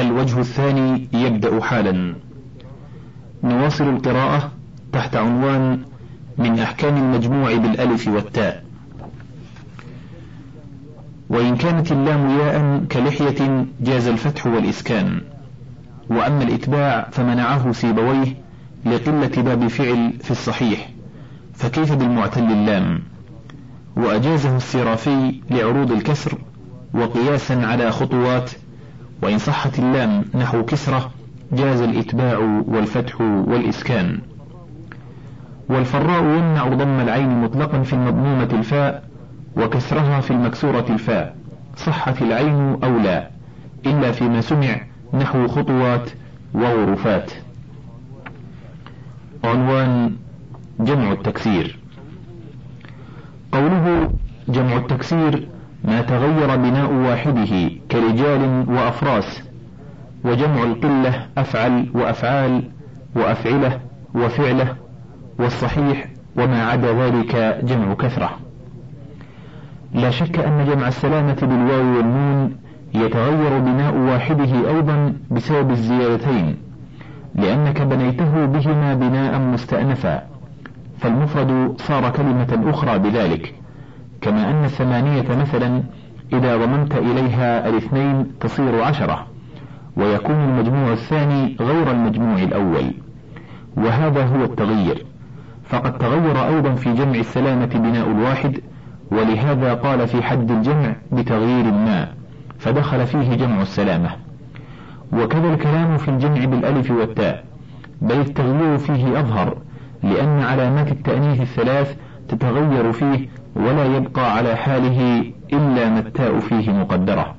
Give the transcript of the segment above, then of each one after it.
الوجه الثاني يبدأ حالا. نواصل القراءة تحت عنوان من أحكام المجموع بالألف والتاء. وإن كانت اللام ياء كلحية جاز الفتح والإسكان. وأما الإتباع فمنعه سيبويه لقلة باب فعل في الصحيح. فكيف بالمعتل اللام؟ وأجازه السرافي لعروض الكسر وقياسا على خطوات وإن صحت اللام نحو كسرة جاز الإتباع والفتح والإسكان. والفراء يمنع ضم العين مطلقا في المضمومة الفاء وكسرها في المكسورة الفاء. صحت العين أو لا؟ إلا فيما سمع نحو خطوات وغرفات. عنوان جمع التكسير. قوله جمع التكسير ما تغير بناء واحدة كرجال وأفراس وجمع القلة أفعل وأفعال وأفعلة وفعلة والصحيح وما عدا ذلك جمع كثرة. لا شك أن جمع السلامة بالواو والنون يتغير بناء واحدة أيضا بسبب الزيادتين لأنك بنيته بهما بناء مستأنفا فالمفرد صار كلمة أخرى بذلك. كما أن الثمانية مثلا إذا ضممت إليها الاثنين تصير عشرة ويكون المجموع الثاني غير المجموع الأول. وهذا هو التغير فقد تغير أيضا في جمع السلامة بناء الواحد ولهذا قال في حد الجمع بتغيير ما فدخل فيه جمع السلامة. وكذا الكلام في الجمع بالألف والتاء بل التغيير فيه أظهر لأن علامات التأنيث الثلاث تتغير فيه ولا يبقى على حاله إلا ما التاء فيه مقدرة.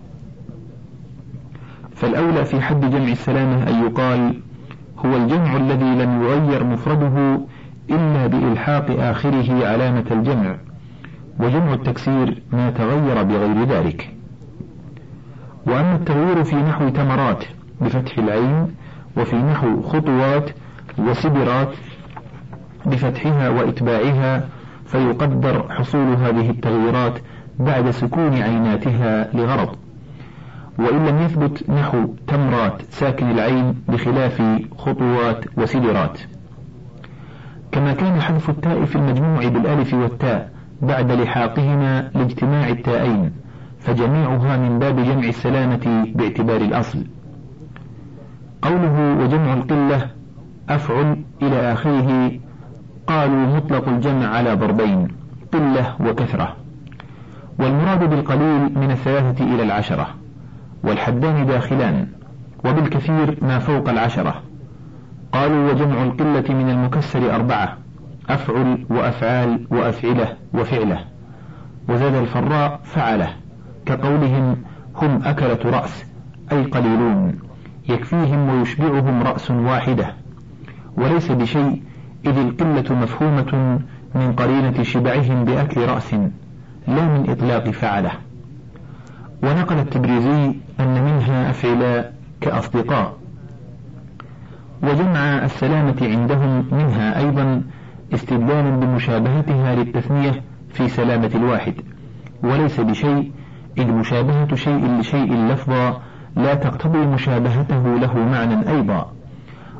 فالأولى في حد جمع السلامة أن يقال هو الجمع الذي لم يغير مفرده إلا بإلحاق آخره علامة الجمع وجمع التكسير ما تغير بغير ذلك. وأما التغيير في نحو تمرات بفتح العين وفي نحو خطوات وسدرات بفتحها وإتباعها فيقدر حصول هذه التغييرات بعد سكون عيناتها لغرض. وإن لم يثبت نحو تمرات ساكن العين بخلاف خطوات وسدرات. كما كان حذف التاء في المجموع بالألف والتاء بعد لحاقهما لاجتماع التائين فجميعها من باب جمع السلامة باعتبار الأصل. قوله وجمع القلة أفعل إلى آخره قالوا مطلق الجمع على ضربين قلة وكثرة. والمراد بالقليل من الثلاثة إلى العشرة والحدان داخلان وبالكثير ما فوق العشرة. قالوا وجمع القلة من المكسر أربعة أفعل وأفعال وأفعلة وفعلة. وزاد الفراء فعلة كقولهم هم أكلة رأس أي قليلون يكفيهم ويشبعهم رأس واحدة. وليس بشيء إذ القلة مفهومة من قرينة شبعهم بأكل رأس لا من إطلاق فعله. ونقل التبريزي أن منها أفعلاء كأصدقاء. وجمع السلامة عندهم منها أيضا استدلالا بمشابهتها للتثنية في سلامة الواحد. وليس بشيء إذ مشابهة شيء لشيء لفظا لا تقتضي مشابهته له معنى أيضا.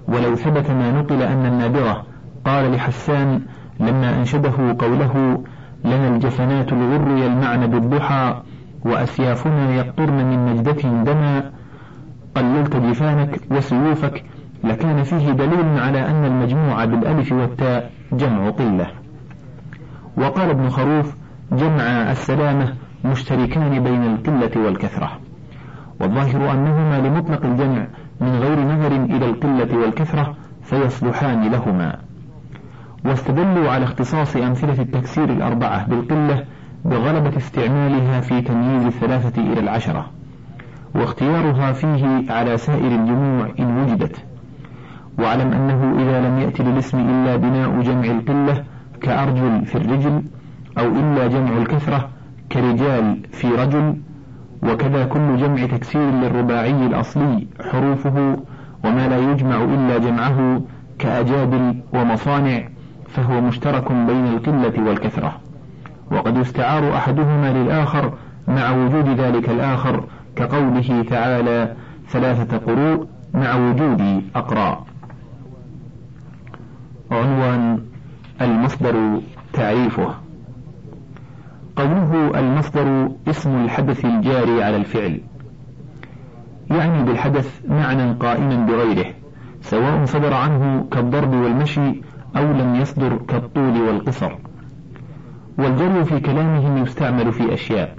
ولو ثبت ما نقل أن النابغة قال لحسان لما أنشده قوله لنا الجفنات الغر يلمعن بالضحى وأسيافنا يقطرن من نجدة دما قللت جفانك وسيوفك لكان فيه دليل على أن المجموع بالألف والتاء جمع قلة. وقال ابن خروف جمع السلامة مشتركان بين القلة والكثرة. والظاهر أنهما لمطلق الجمع من غير نظر إلى القلة والكثرة فيصلحان لهما. واستدلوا على اختصاص أمثلة التكسير الأربعة بالقلة بغلبة استعمالها في تمييز الثلاثة إلى العشرة واختيارها فيه على سائر الجموع إن وجدت. واعلم أنه إذا لم يأتي للاسم إلا بناء جمع القلة كأرجل في الرجل أو إلا جمع الكثرة كرجال في رجل وكذا كل جمع تكسير للرباعي الأصلي حروفه وما لا يجمع إلا جمعه كأجابل ومصانع فهو مشترك بين القلة والكثرة. وقد يستعار أحدهما للآخر مع وجود ذلك الآخر كقوله تعالى ثلاثة قروء مع وجود أقراء. عنوان المصدر تعريفه. قوله المصدر اسم الحدث الجاري على الفعل. يعني بالحدث معنى قائما بغيره سواء صدر عنه كالضرب والمشي أو لم يصدر كالطول والقصر. والجري في كلامهم يستعمل في أشياء.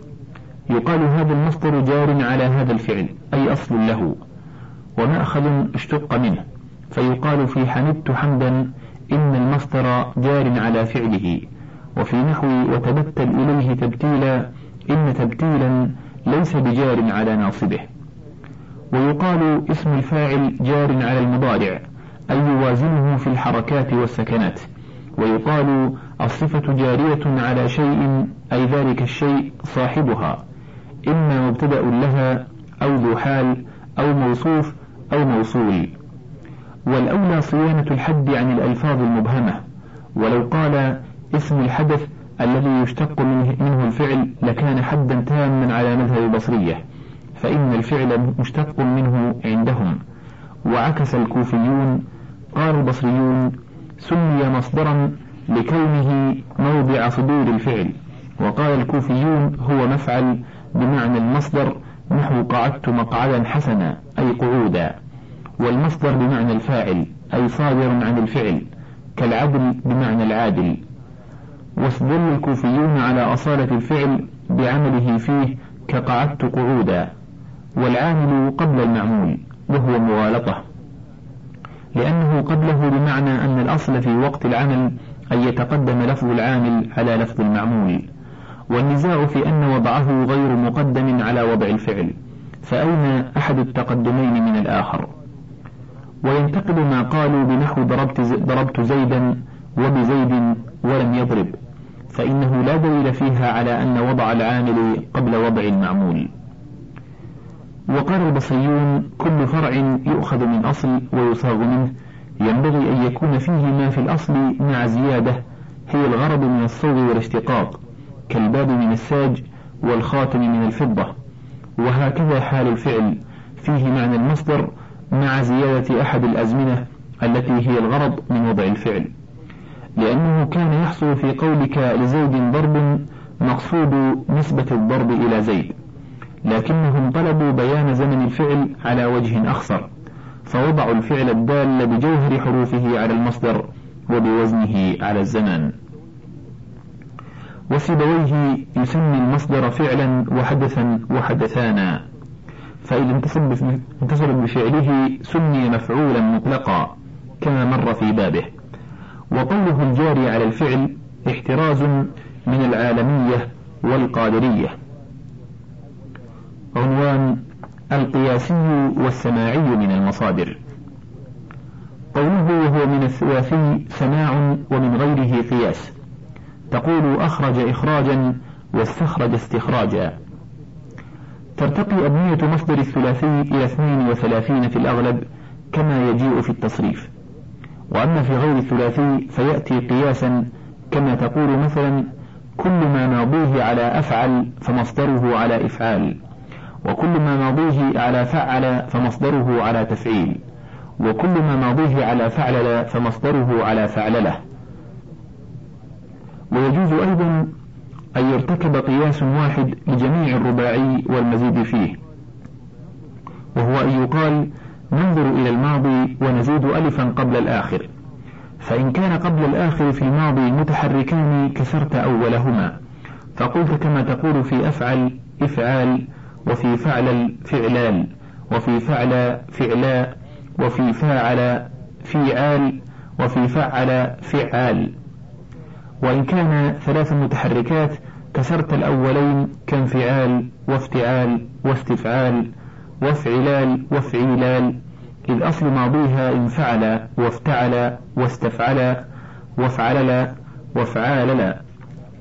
يقال هذا المصدر جار على هذا الفعل أي أصل له. ومأخذ اشتق منه. فيقال في حمدت حمدا إن المصدر جار على فعله. وفي نحو وتبتل إليه تبتيلا إن تبتيلا ليس بجار على ناصبه. ويقال اسم الفاعل جار على المضارع. أي يوازنه في الحركات والسكنات. ويقال الصفة جارية على شيء أي ذلك الشيء صاحبها. إما مبتدأ لها أو ذو حال أو موصوف أو موصول. والأولى صيانة الحد عن الألفاظ المبهمة. ولو قال اسم الحدث الذي يشتق منه الفعل لكان حدا تاما على مذهب البصرية. فإن الفعل مشتق منه عندهم. وعكس الكوفيون قال البصريون سمي مصدرا لكونه موضع صدور الفعل وقال الكوفيون هو مفعل بمعنى المصدر نحو قعدت مقعدا حسنا أي قعودا والمصدر بمعنى الفاعل أي صادر عن الفعل كالعدل بمعنى العادل. واستدل الكوفيون على أصالة الفعل بعمله فيه كقعدت قعودا والعامل قبل المعمول. وهو مغالطة. لأنه قبله بمعنى أن الأصل في وقت العمل أن يتقدم لفظ العامل على لفظ المعمول والنزاع في أن وضعه غير مقدم على وضع الفعل فأين أحد التقدمين من الآخر؟ وينتقد ما قالوا بنحو ضربت, ضربت زيدا وبزيد ولم يضرب فإنه لا دليل فيها على أن وضع العامل قبل وضع المعمول. وقال البصريون كل فرع يؤخذ من أصل ويصاغ منه. ينبغي أن يكون فيه ما في الأصل مع زيادة هي الغرض من الصوغ والاشتقاق كالباب من الساج والخاتم من الفضة. وهكذا حال الفعل فيه معنى المصدر مع زيادة أحد الأزمنة التي هي الغرض من وضع الفعل. لأنه كان يحصل في قولك لزيد ضرب مقصود نسبة الضرب إلى زيد. لكنهم طلبوا بيان زمن الفعل على وجه أخصر فوضعوا الفعل الدال بجوهر حروفه على المصدر وبوزنه على الزمان وسيبويه يسمي المصدر فعلا وحدثا وحدثانا فإذا انتصب بفعله سمي مفعولا مطلقا كما مر في بابه. وقوله الجاري على الفعل احتراز من العالمية والقادرية. عنوان القياسي والسماعي من المصادر. قوله وهو من الثلاثي سماع ومن غيره قياس. تقول أخرج إخراجا واستخرج استخراجا. ترتقي أبنية مصدر الثلاثي إلى اثنين وثلاثين في الأغلب كما يجيء في التصريف. وأما في غير الثلاثي فيأتي قياسا كما تقول مثلا كل ما ماضيه على أفعل فمصدره على إفعال. وكل ما ماضيه على فعل فمصدره على تفعيل. وكل ما ماضيه على فعلل فمصدره على فعلله ويجوز أيضا أن يرتكب قياس واحد لجميع الرباعي والمزيد فيه. وهو أن يقال ننظر إلى الماضي ونزيد ألفا قبل الآخر. فإن كان قبل الآخر في الماضي متحركان كسرت أولهما. فقلت كما تقول في أفعل إفعال وفي فعل فعلال وفي فعل فعلاء وفي فاعل فيعال وفي فعل فعال. وإن كان ثلاث متحركات كسرت الأولين كانفعال وافتعال واستفعال وافعلال وافعيلال إذ أصل ماضيها انفعل وافتعل واستفعل وافعلل وافعالل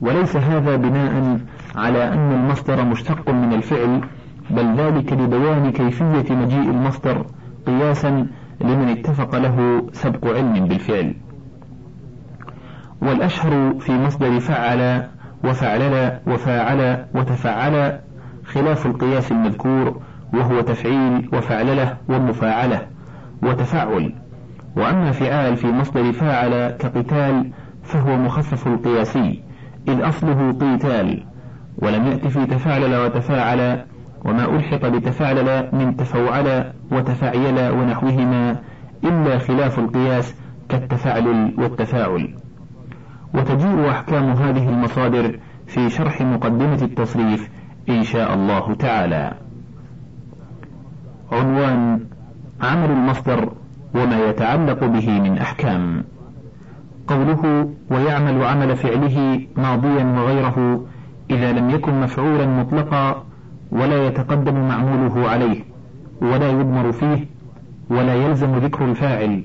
وليس هذا بناء على أن المصدر مشتق من الفعل بل ذلك لبيان كيفية مجيء المصدر قياسا لمن اتفق له سبق علم بالفعل. والأشهر في مصدر فعل وفعلل وفاعل وتفعل خلاف القياس المذكور وهو تفعيل وفعلله ومفاعلة وتفعل وأما فعال في مصدر فاعل كقتال فهو مخفف القياسي إذ أصله قيتال. ولم يأت في تفاعل وتفاعل وما ألحق بتفاعل من تفوعل وتفعيل ونحوهما إلا خلاف القياس كالتفعل والتفاعل. وتجيء أحكام هذه المصادر في شرح مقدمة التصريف إن شاء الله تعالى. عنوان عمل المصدر وما يتعلق به من أحكام. قوله ويعمل عمل فعله ماضيا وغيره إذا لم يكن مفعولا مطلقا ولا يتقدم معموله عليه ولا يضمر فيه ولا يلزم ذكر الفاعل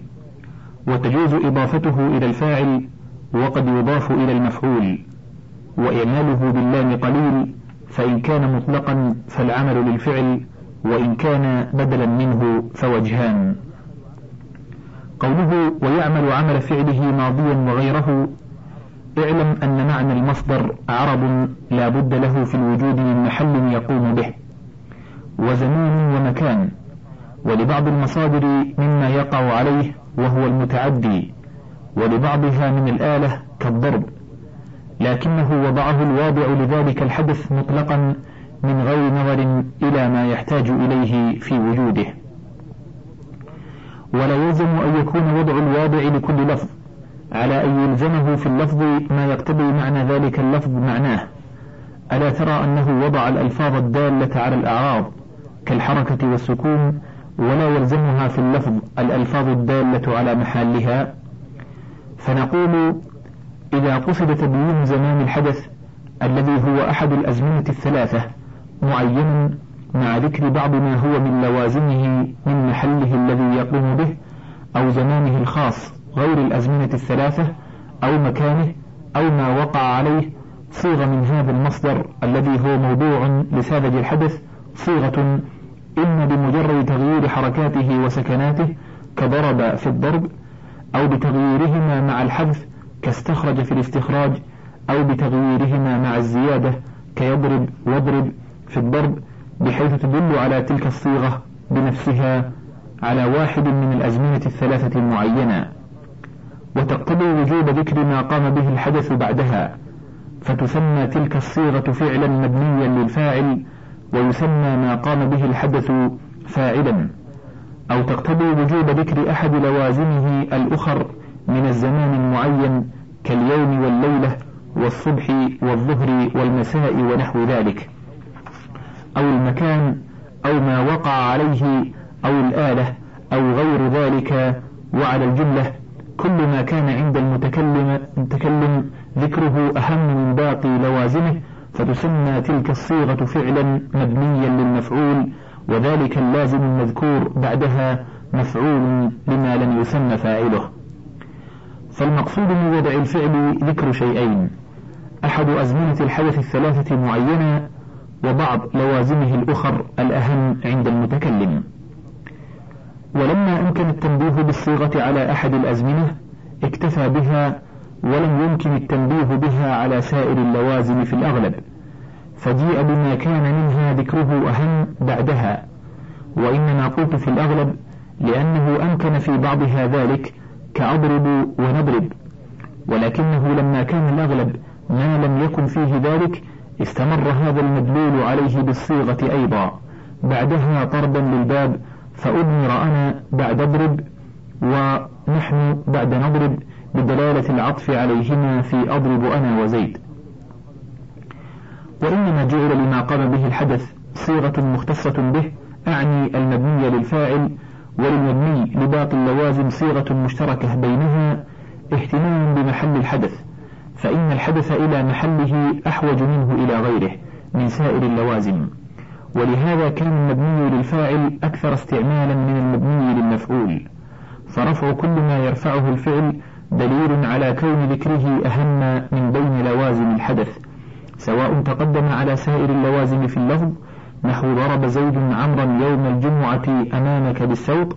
وتجوز إضافته إلى الفاعل وقد يضاف إلى المفعول وإعماله باللام قليل فإن كان مطلقا فالعمل للفعل وإن كان بدلا منه فوجهان. قوله ويعمل عمل فعله ماضيا وغيره اعلم أن معنى المصدر عرب لا بد له في الوجود من محل يقوم به وزمان ومكان ولبعض المصادر مما يقع عليه وهو المتعدي ولبعضها من الآلة كالضرب لكنه وضعه الواضع لذلك الحدث مطلقا من غير نظر إلى ما يحتاج إليه في وجوده. ولا يلزم أن يكون وضع الواضع لكل لفظ على أن يلزمه في اللفظ ما يقتضي معنى ذلك اللفظ معناه. ألا ترى أنه وضع الألفاظ الدالة على الأعراض كالحركة والسكون ولا يلزمها في اللفظ الألفاظ الدالة على محلها؟ فنقول إذا قصد تبيين زمان الحدث الذي هو أحد الأزمنة الثلاثة معين مع ذكر بعض ما هو من لوازمه من محله الذي يقوم به أو زمانه الخاص. غير الأزمنة الثلاثة أو مكانه أو ما وقع عليه صيغ من هذا المصدر الذي هو موضوع لساذج الحدث صيغة إما بمجرد تغيير حركاته وسكناته كضرب في الضرب أو بتغييرهما مع الحذف كاستخرج في الاستخراج أو بتغييرهما مع الزيادة كيضرب واضرب في الضرب بحيث تدل على تلك الصيغة بنفسها على واحد من الأزمنة الثلاثة المعينة. وتقتضي وجوب ذكر ما قام به الحدث بعدها فتسمى تلك الصيغة فعلا مبنيا للفاعل ويسمى ما قام به الحدث فاعلا. أو تقتضي وجوب ذكر أحد لوازمه الأخر من الزمان المعين كاليوم والليلة والصبح والظهر والمساء ونحو ذلك. أو المكان أو ما وقع عليه أو الآلة أو غير ذلك وعلى الجملة كل ما كان عند المتكلم المتكلم ذكره أهم من باقي لوازمه فتسمى تلك الصيغة فعلا مبنيا للمفعول وذلك اللازم المذكور بعدها مفعول لما لم يسمى فاعله. فالمقصود من وضع الفعل ذكر شيئين أحد أزمنة الحدث الثلاثة معينة وبعض لوازمه الأخر الأهم عند المتكلم. ولما أمكن التنبيه بالصيغة على أحد الأزمنة اكتفى بها ولم يمكن التنبيه بها على سائر اللوازم في الأغلب. فجيء بما كان منها ذكره أهم بعدها. وإنما قلت في الأغلب لأنه أمكن في بعضها ذلك كأضرب ونضرب. ولكنه لما كان الأغلب ما لم يكن فيه ذلك استمر هذا المدلول عليه بالصيغة أيضا بعدها طردا للباب فأضمر أنا بعد اضرب ونحن بعد نضرب بدلالة العطف عليهما في أضرب أنا وزيد. وإنما جعل لما قام به الحدث صيغة مختصة به أعني المبني للفاعل وللمبني لباقي اللوازم صيغة مشتركة بينها اهتماما بمحل الحدث. فإن الحدث إلى محله أحوج منه إلى غيره من سائر اللوازم. ولهذا كان المبني للفاعل أكثر استعمالا من المبني للمفعول. فرفع كل ما يرفعه الفعل دليل على كون ذكره أهم من بين لوازم الحدث سواء تقدم على سائر اللوازم في اللفظ نحو ضرب زيد عمرا يوم الجمعة أمامك بالسوط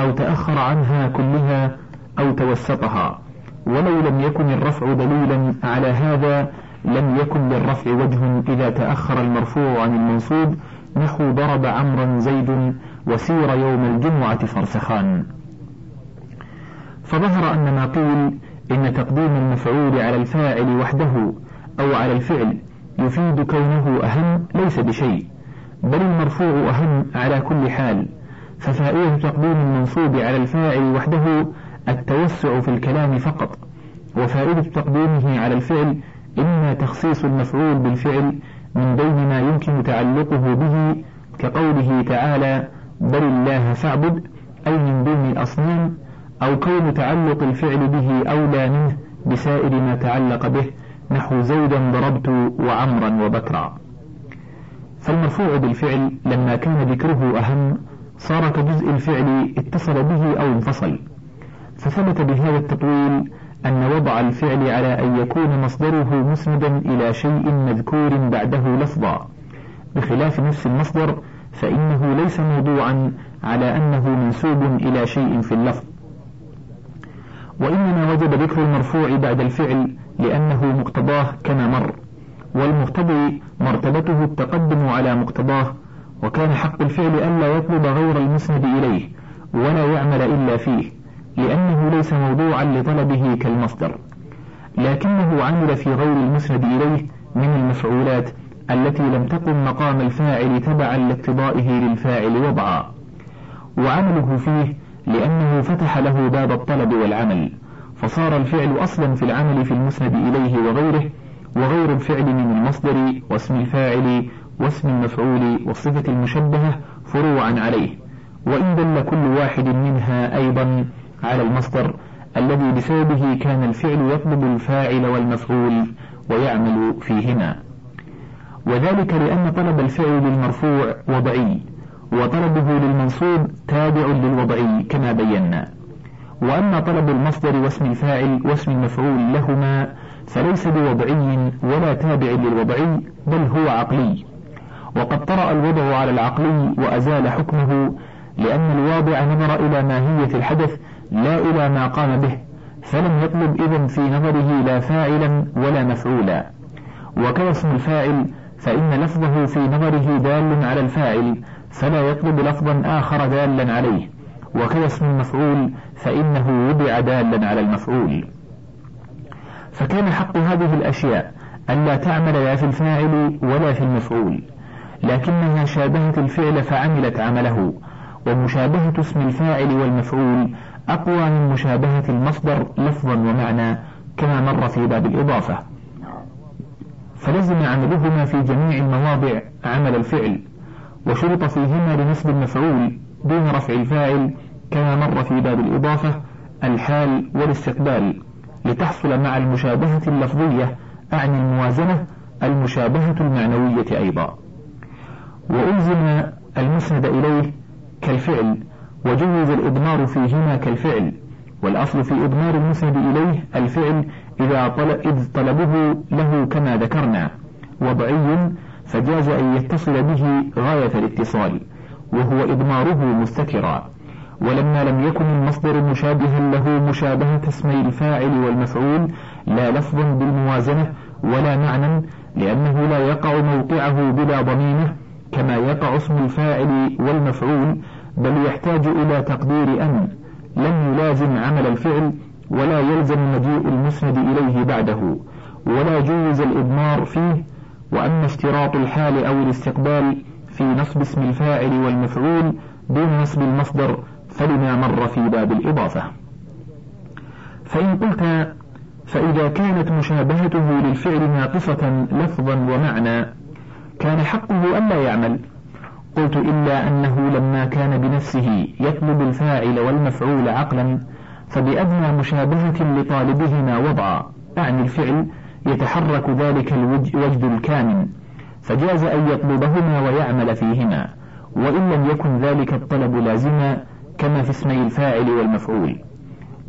أو تأخر عنها كلها أو توسطها. ولو لم يكن الرفع دليلا على هذا لم يكن للرفع وجه إذا تأخر المرفوع عن المنصوب نحو ضرب عمرا زيد وسير يوم الجمعة فرسخان. فظهر أن ما قيل إن تقديم المفعول على الفاعل وحده أو على الفعل يفيد كونه أهم ليس بشيء بل المرفوع أهم على كل حال ففائدة تقديم المنصوب على الفاعل وحده التوسع في الكلام فقط وفائدة تقديمه على الفعل إما تخصيص المفعول بالفعل من بين ما يمكن تعلقه به كقوله تعالى بل الله فاعبد أي من دون الأصنام أو كون تعلق الفعل به أولى منه بسائر ما تعلق به نحو زيدا ضربت وعمرا وبكرا فالمرفوع بالفعل لما كان ذكره أهم صار كجزء الفعل اتصل به أو انفصل. فثبت بهذا التطويل أن وضع الفعل على أن يكون مصدره مسندا إلى شيء مذكور بعده لفظا. بخلاف نفس المصدر فإنه ليس موضوعا على أنه منسوب إلى شيء في اللفظ. وإنما وجب ذكر المرفوع بعد الفعل لأنه مقتضاه كما مر. والمقتضي مرتبته التقدم على مقتضاه وكان حق الفعل ألا يطلب غير المسند إليه ولا يعمل إلا فيه. لأنه ليس موضوعا لطلبه كالمصدر لكنه عمل في غير المسند إليه من المفعولات التي لم تقم مقام الفاعل تبعا لاقتضائه للفاعل وضعا. وعمله فيه لأنه فتح له باب الطلب والعمل فصار الفعل أصلا في العمل في المسند إليه وغيره وغير الفعل من المصدر واسم الفاعل واسم المفعول والصفة المشبهة فروعا عليه وإن دل كل واحد منها أيضا على المصدر الذي بسببه كان الفعل يطلب الفاعل والمفعول ويعمل فيهما. وذلك لأن طلب الفعل للمرفوع وضعي وطلبه للمنصوب تابع للوضعي كما بينا. وأما طلب المصدر واسم الفاعل واسم المفعول لهما فليس بوضعي ولا تابع للوضعي بل هو عقلي. وقد طرأ الوضع على العقلي وأزال حكمه لأن الواضع نظر إلى ماهية الحدث لا إلى ما قام به فلم يطلب إذن في نظره لا فاعلا ولا مفعولا. وكذا اسم الفاعل فإن لفظه في نظره دال على الفاعل فلا يطلب لفظا آخر دالا عليه. وكذا اسم المفعول فإنه وضع دالا على المفعول. فكان حق هذه الأشياء ألا تعمل لا في الفاعل ولا في المفعول. لكنها شابهت الفعل فعملت عمله. ومشابهة اسم الفاعل والمفعول أقوى من مشابهة المصدر لفظا ومعنى كما مر في باب الإضافة. فلزم عملهما في جميع المواضع عمل الفعل وشرط فيهما لنسب المفعول دون رفع الفاعل كما مر في باب الإضافة الحال والاستقبال لتحصل مع المشابهة اللفظية أعني الموازنة المشابهة المعنوية أيضا. وألزم المسند إليه كالفعل وجوز الإضمار فيهما كالفعل والأصل في إضمار المسند إليه الفعل إذا طلب إذ طلبه له كما ذكرنا وضعي فجاز أن يتصل به غاية الاتصال وهو إضماره مستترا ولما لم يكن المصدر مشابها له مشابهة اسمي الفاعل والمفعول لا لفظا بالموازنة ولا معنى لأنه لا يقع موقعه بلا ضمينة كما يقع اسم الفاعل والمفعول بل يحتاج إلى تقدير أن لم يلازم عمل الفعل ولا يلزم مجيء المسند إليه بعده ولا جوز الإضمار فيه وأما اشتراط الحال أو الاستقبال في نصب اسم الفاعل والمفعول دون نصب المصدر فلما مر في باب الإضافة. فإن قلت فإذا كانت مشابهته للفعل ناقصة لفظا ومعنى كان حقه ألا يعمل. قلت إلا أنه لما كان بنفسه يطلب الفاعل والمفعول عقلا فبأدنى مشابهة لطالبهما وضعا أعني الفعل يتحرك ذلك الوجد الكامن فجاز أن يطلبهما ويعمل فيهما وإن لم يكن ذلك الطلب لازما كما في اسمي الفاعل والمفعول.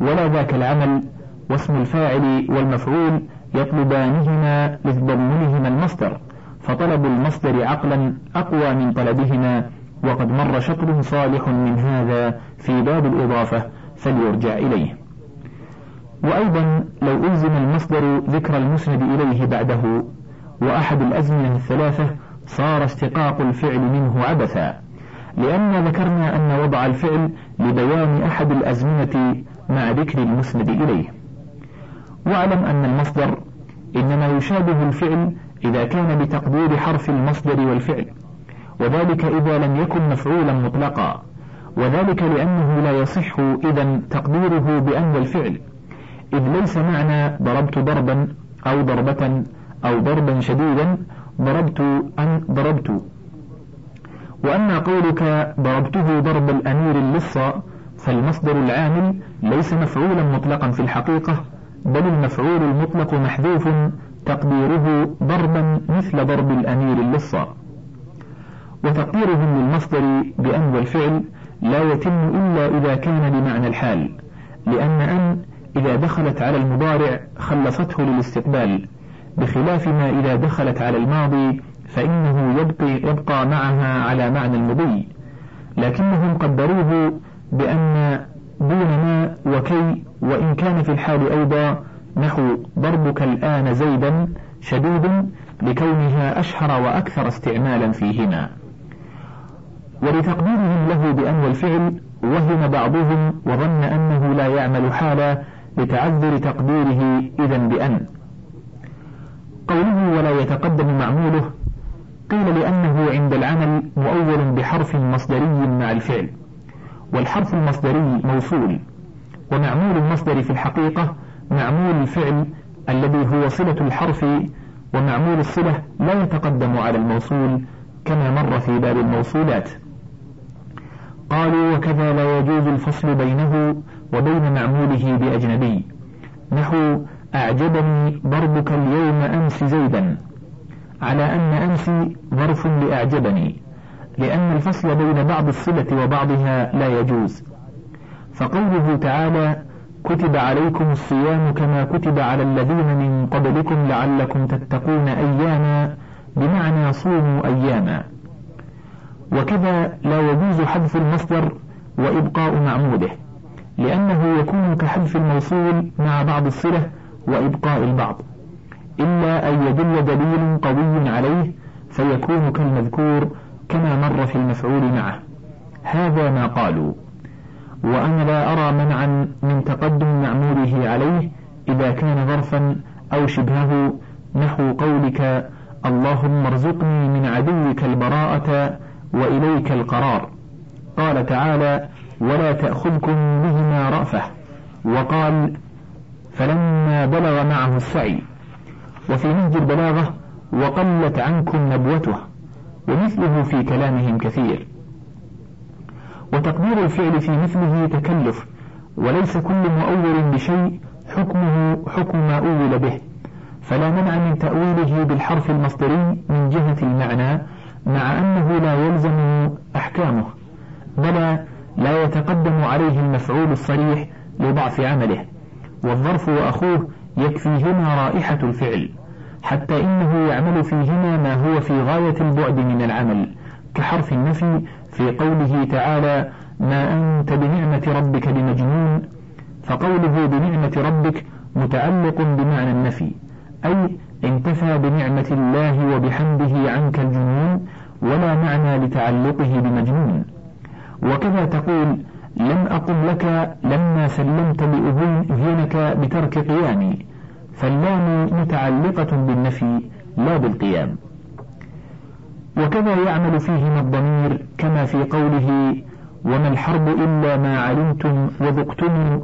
ولا ذاك العمل واسم الفاعل والمفعول يطلبانهما لتضمنهما المصدر. فطلب المصدر عقلا أقوى من طلبهما وقد مر شطر صالح من هذا في باب الإضافة فليرجع إليه. وأيضا لو ألزم المصدر ذكر المسند إليه بعده وأحد الأزمنة الثلاثة صار اشتقاق الفعل منه عبثا لأن ذكرنا أن وضع الفعل لبيان أحد الأزمنة مع ذكر المسند إليه. واعلم أن المصدر إنما يشابه الفعل إذا كان بتقدير حرف المصدر والفعل وذلك إذا لم يكن مفعولا مطلقا وذلك لأنه لا يصح إذا تقديره بأن الفعل إذ ليس معنى ضربت ضربا أو ضربة أو ضربا شديدا ضربت أن ضربت. وأما قولك ضربته ضرب الأمير اللصة فالمصدر العامل ليس مفعولا مطلقا في الحقيقة بل المفعول المطلق محذوف تقديره ضربا مثل ضرب الأمير اللصة. وتقديرهم للمصدر بأن والفعل لا يتم إلا إذا كان بمعنى الحال لأن أن إذا دخلت على المضارع خلصته للاستقبال بخلاف ما إذا دخلت على الماضي فإنه يبقي, يبقى معها على معنى المضي. لكنهم قدروه بأن دون ما وكي وإن كان في الحال أيضا نحو ضربك الآن زيدا شديد لكونها أشهر وأكثر استعمالا فيهما. ولتقديرهم له بأن الفعل وهم بعضهم وظن أنه لا يعمل حالا لتعذر تقديره إذا بأن. قوله ولا يتقدم معموله قيل لأنه عند العمل مؤول بحرف مصدري مع الفعل والحرف المصدري موصول ومعمول المصدر في الحقيقة معمول الفعل الذي هو صلة الحرف ومعمول الصلة لا يتقدم على الموصول كما مر في باب الموصولات. قالوا وكذا لا يجوز الفصل بينه وبين معموله بأجنبي. نحو أعجبني ضربك اليوم أمس زيدا. على أن أمس ظرف لأعجبني لأن الفصل بين بعض الصلة وبعضها لا يجوز. فقوله تعالى كتب عليكم الصيام كما كتب على الذين من قبلكم لعلكم تتقون أياما بمعنى صوموا أياما. وكذا لا يجوز حذف المصدر وإبقاء معموده لأنه يكون كحذف الموصول مع بعض الصلة وإبقاء البعض. إلا أن يدل دليل قوي عليه فيكون كالمذكور كما مر في المفعول معه. هذا ما قالوا. وأنا لا أرى منعا من تقدم معموله عليه إذا كان ظرفا أو شبهه. نحو قولك اللهم ارزقني من عدوك البراءة وإليك القرار. قال تعالى ولا تأخذكم بهما رأفة. وقال فلما بلغ معه السعي. وفي نهج البلاغة وقلت عنكم نبوته. ومثله في كلامهم كثير. وتقدير الفعل في مثله تكلف وليس كل مؤول بشيء حكمه حكم ما أول به. فلا منع من تأويله بالحرف المصدري من جهة المعنى مع أنه لا يلزم أحكامه بلى لا يتقدم عليه المفعول الصريح لضعف عمله والظرف وأخوه يكفيهما رائحة الفعل حتى إنه يعمل فيهما ما هو في غاية البعد من العمل كحرف النفي في قوله تعالى ما أنت بنعمة ربك بمجنون فقوله بنعمة ربك متعلق بمعنى النفي أي انتفى بنعمة الله وبحمده عنك الجنون ولا معنى لتعلقه بمجنون. وكذا تقول لم أقم لك لما سلمت لأذنك بترك قيامي فاللام متعلقة بالنفي لا بالقيام. وكذا يعمل فيهما الضمير كما في قوله وما الحرب إلا ما علمتم وذقتم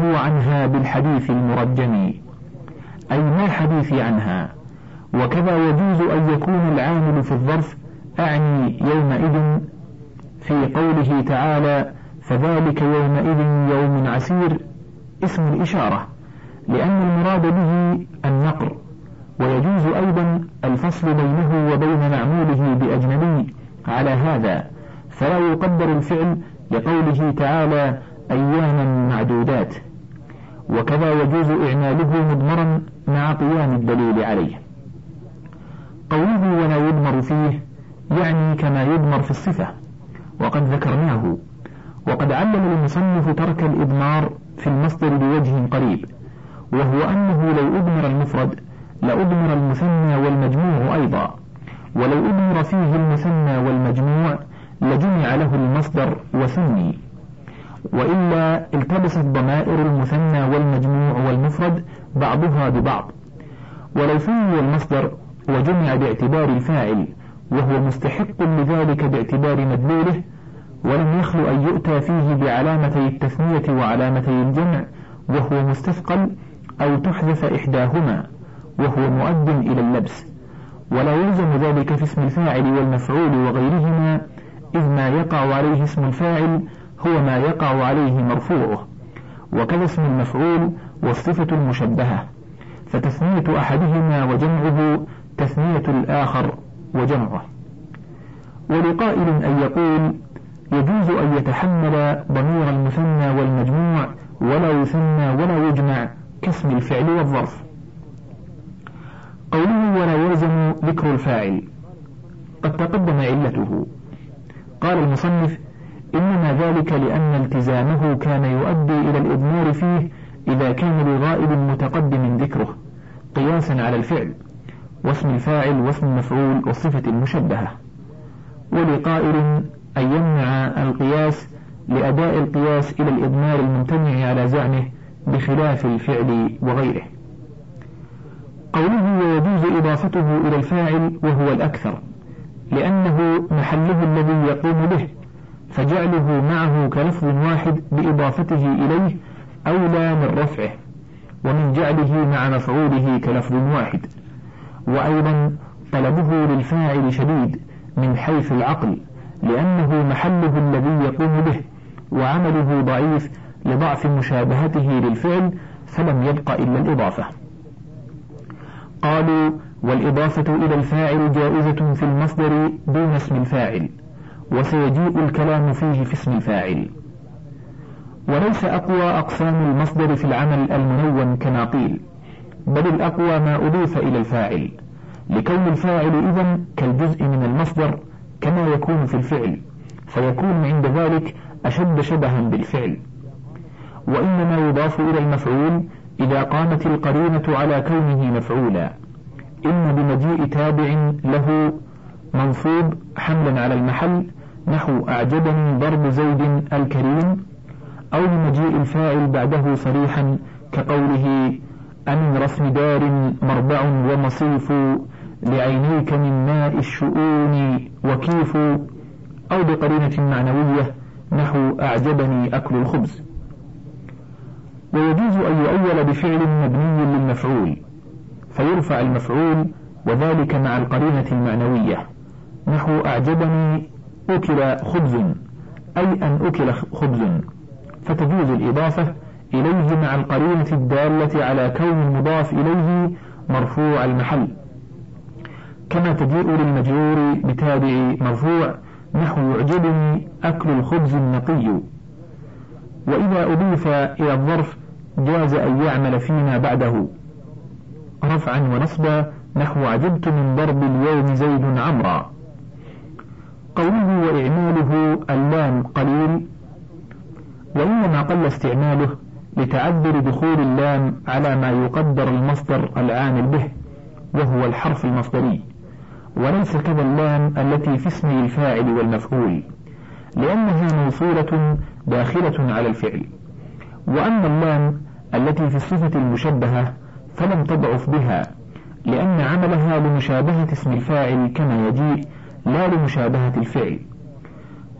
هو عنها بالحديث المرجم أي ما الحديث عنها. وكذا يجوز أن يكون العامل في الظرف أعني يومئذ في قوله تعالى فذلك يومئذ يوم عسير اسم الإشارة لأن المراد به النقر. ويجوز أيضا الفصل بينه وبين معموله بأجنبي على هذا فلا يقدر الفعل لقوله تعالى أياما معدودات. وكذا يجوز إعماله مضمرا مع قيام الدليل عليه. قوله ولا يضمر فيه يعني كما يضمر في الصفة وقد ذكرناه. وقد علم المصنف ترك الإضمار في المصدر بوجه قريب وهو أنه لو أضمر المفرد لأضمر المثنى والمجموع أيضا. ولو أدمر فيه المثنى والمجموع لجمع له المصدر وثني. وإلا التبست ضمائر المثنى والمجموع والمفرد بعضها ببعض. ولو ثني المصدر وجمع باعتبار الفاعل وهو مستحق لذلك باعتبار مدلوله ولم يخل أن يؤتى فيه بعلامتي التثنية وعلامتي الجمع وهو مستثقل أو تحذف إحداهما. وهو مؤد إلى اللبس. ولا يلزم ذلك في اسم الفاعل والمفعول وغيرهما إذ ما يقع عليه اسم الفاعل هو ما يقع عليه مرفوعه. وكذا اسم المفعول والصفة المشبهة. فتثنية أحدهما وجمعه تثنية الآخر وجمعه. ولقائل أن يقول يجوز أن يتحمل ضمير المثنى والمجموع ولا يثنى ولا يجمع كاسم الفعل والظرف. قوله ولا يلزم ذكر الفاعل. قد تقدم علته. قال المصنف إنما ذلك لأن التزامه كان يؤدي إلى الإضمار فيه إذا كان لغائب متقدم ذكره قياسا على الفعل واسم الفاعل واسم المفعول والصفة المشبهة. ولقائل أن يمنع القياس لأداء القياس إلى الإضمار الممتنع على زعمه بخلاف الفعل وغيره. قوله ويجوز إضافته إلى الفاعل وهو الأكثر لأنه محله الذي يقوم به فجعله معه كلفظ واحد بإضافته إليه أولى من رفعه ومن جعله مع مفعوله كلفظ واحد. وأيضا طلبه للفاعل شديد من حيث العقل لأنه محله الذي يقوم به وعمله ضعيف لضعف مشابهته للفعل فلم يبق إلا الإضافة. قالوا والإضافة إلى الفاعل جائزة في المصدر دون اسم الفاعل وسيجيء الكلام فيه في اسم الفاعل. وليس أقوى أقسام المصدر في العمل المنون كما قيل بل الأقوى ما أضيف إلى الفاعل لكون الفاعل إذا كالجزء من المصدر كما يكون في الفعل فيكون عند ذلك أشد شبها بالفعل. وإنما يضاف إلى المفعول إذا قامت القرينة على كونه مفعولا. إما بمجيء تابع له منصوب حملا على المحل نحو أعجبني ضرب زيد الكريم أو بمجيء الفاعل بعده صريحا كقوله أمن رسم دار مربع ومصيف لعينيك من ماء الشؤون وكيف أو بقرينة معنوية نحو أعجبني أكل الخبز. ويجوز أن يؤول بفعل مبني للمفعول فيرفع المفعول وذلك مع القرينة المعنوية. نحو أعجبني أكل خبز أي أن أكل خبز. فتجوز الإضافة إليه مع القرينة الدالة على كون المضاف إليه مرفوع المحل. كما تجيء للمجرور بتابع مرفوع نحو يعجبني أكل الخبز النقي. وإذا أضيف إلى الظرف جاز أن يعمل فيما بعده. رفعا ونصبا نحو عجبت من ضرب اليوم زيد عمرا. قوله وإعماله اللام قليل. وإنما قل استعماله لتعذر دخول اللام على ما يقدر المصدر العامل به وهو الحرف المصدري. وليس كذا اللام التي في اسم الفاعل والمفعول. لأنها موصولة داخلة على الفعل. وأما اللام التي في الصفة المشبهة فلم تضعف بها لأن عملها لمشابهة اسم الفاعل كما يجيء لا لمشابهة الفعل.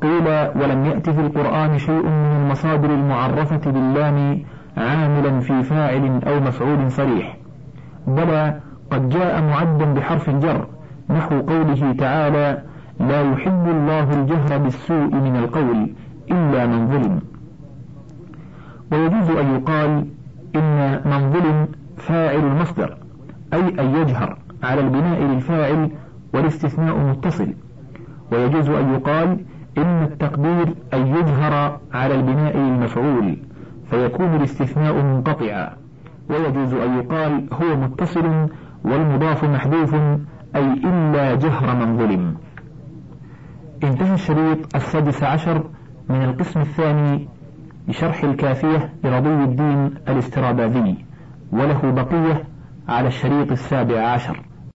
قيل ولم يأت في القرآن شيء من المصادر المعرفة باللام عاملا في فاعل أو مفعول صريح بلى قد جاء معدا بحرف الجر نحو قوله تعالى لا يحب الله الجهر بالسوء من القول إلا من ظلم ويجوز أن يقال إن من ظلم فاعل المصدر أي أن يجهر على البناء للفاعل والاستثناء متصل. ويجوز أن يقال إن التقدير أن يجهر على البناء للمفعول فيكون الاستثناء منقطعا. ويجوز أن يقال هو متصل والمضاف محذوف أي إلا جهر من ظلم. انتهى الشريط السادس عشر من القسم الثاني بشرح الكافية لرضي الدين الاستراباذي وله بقية على الشريط السابع عشر.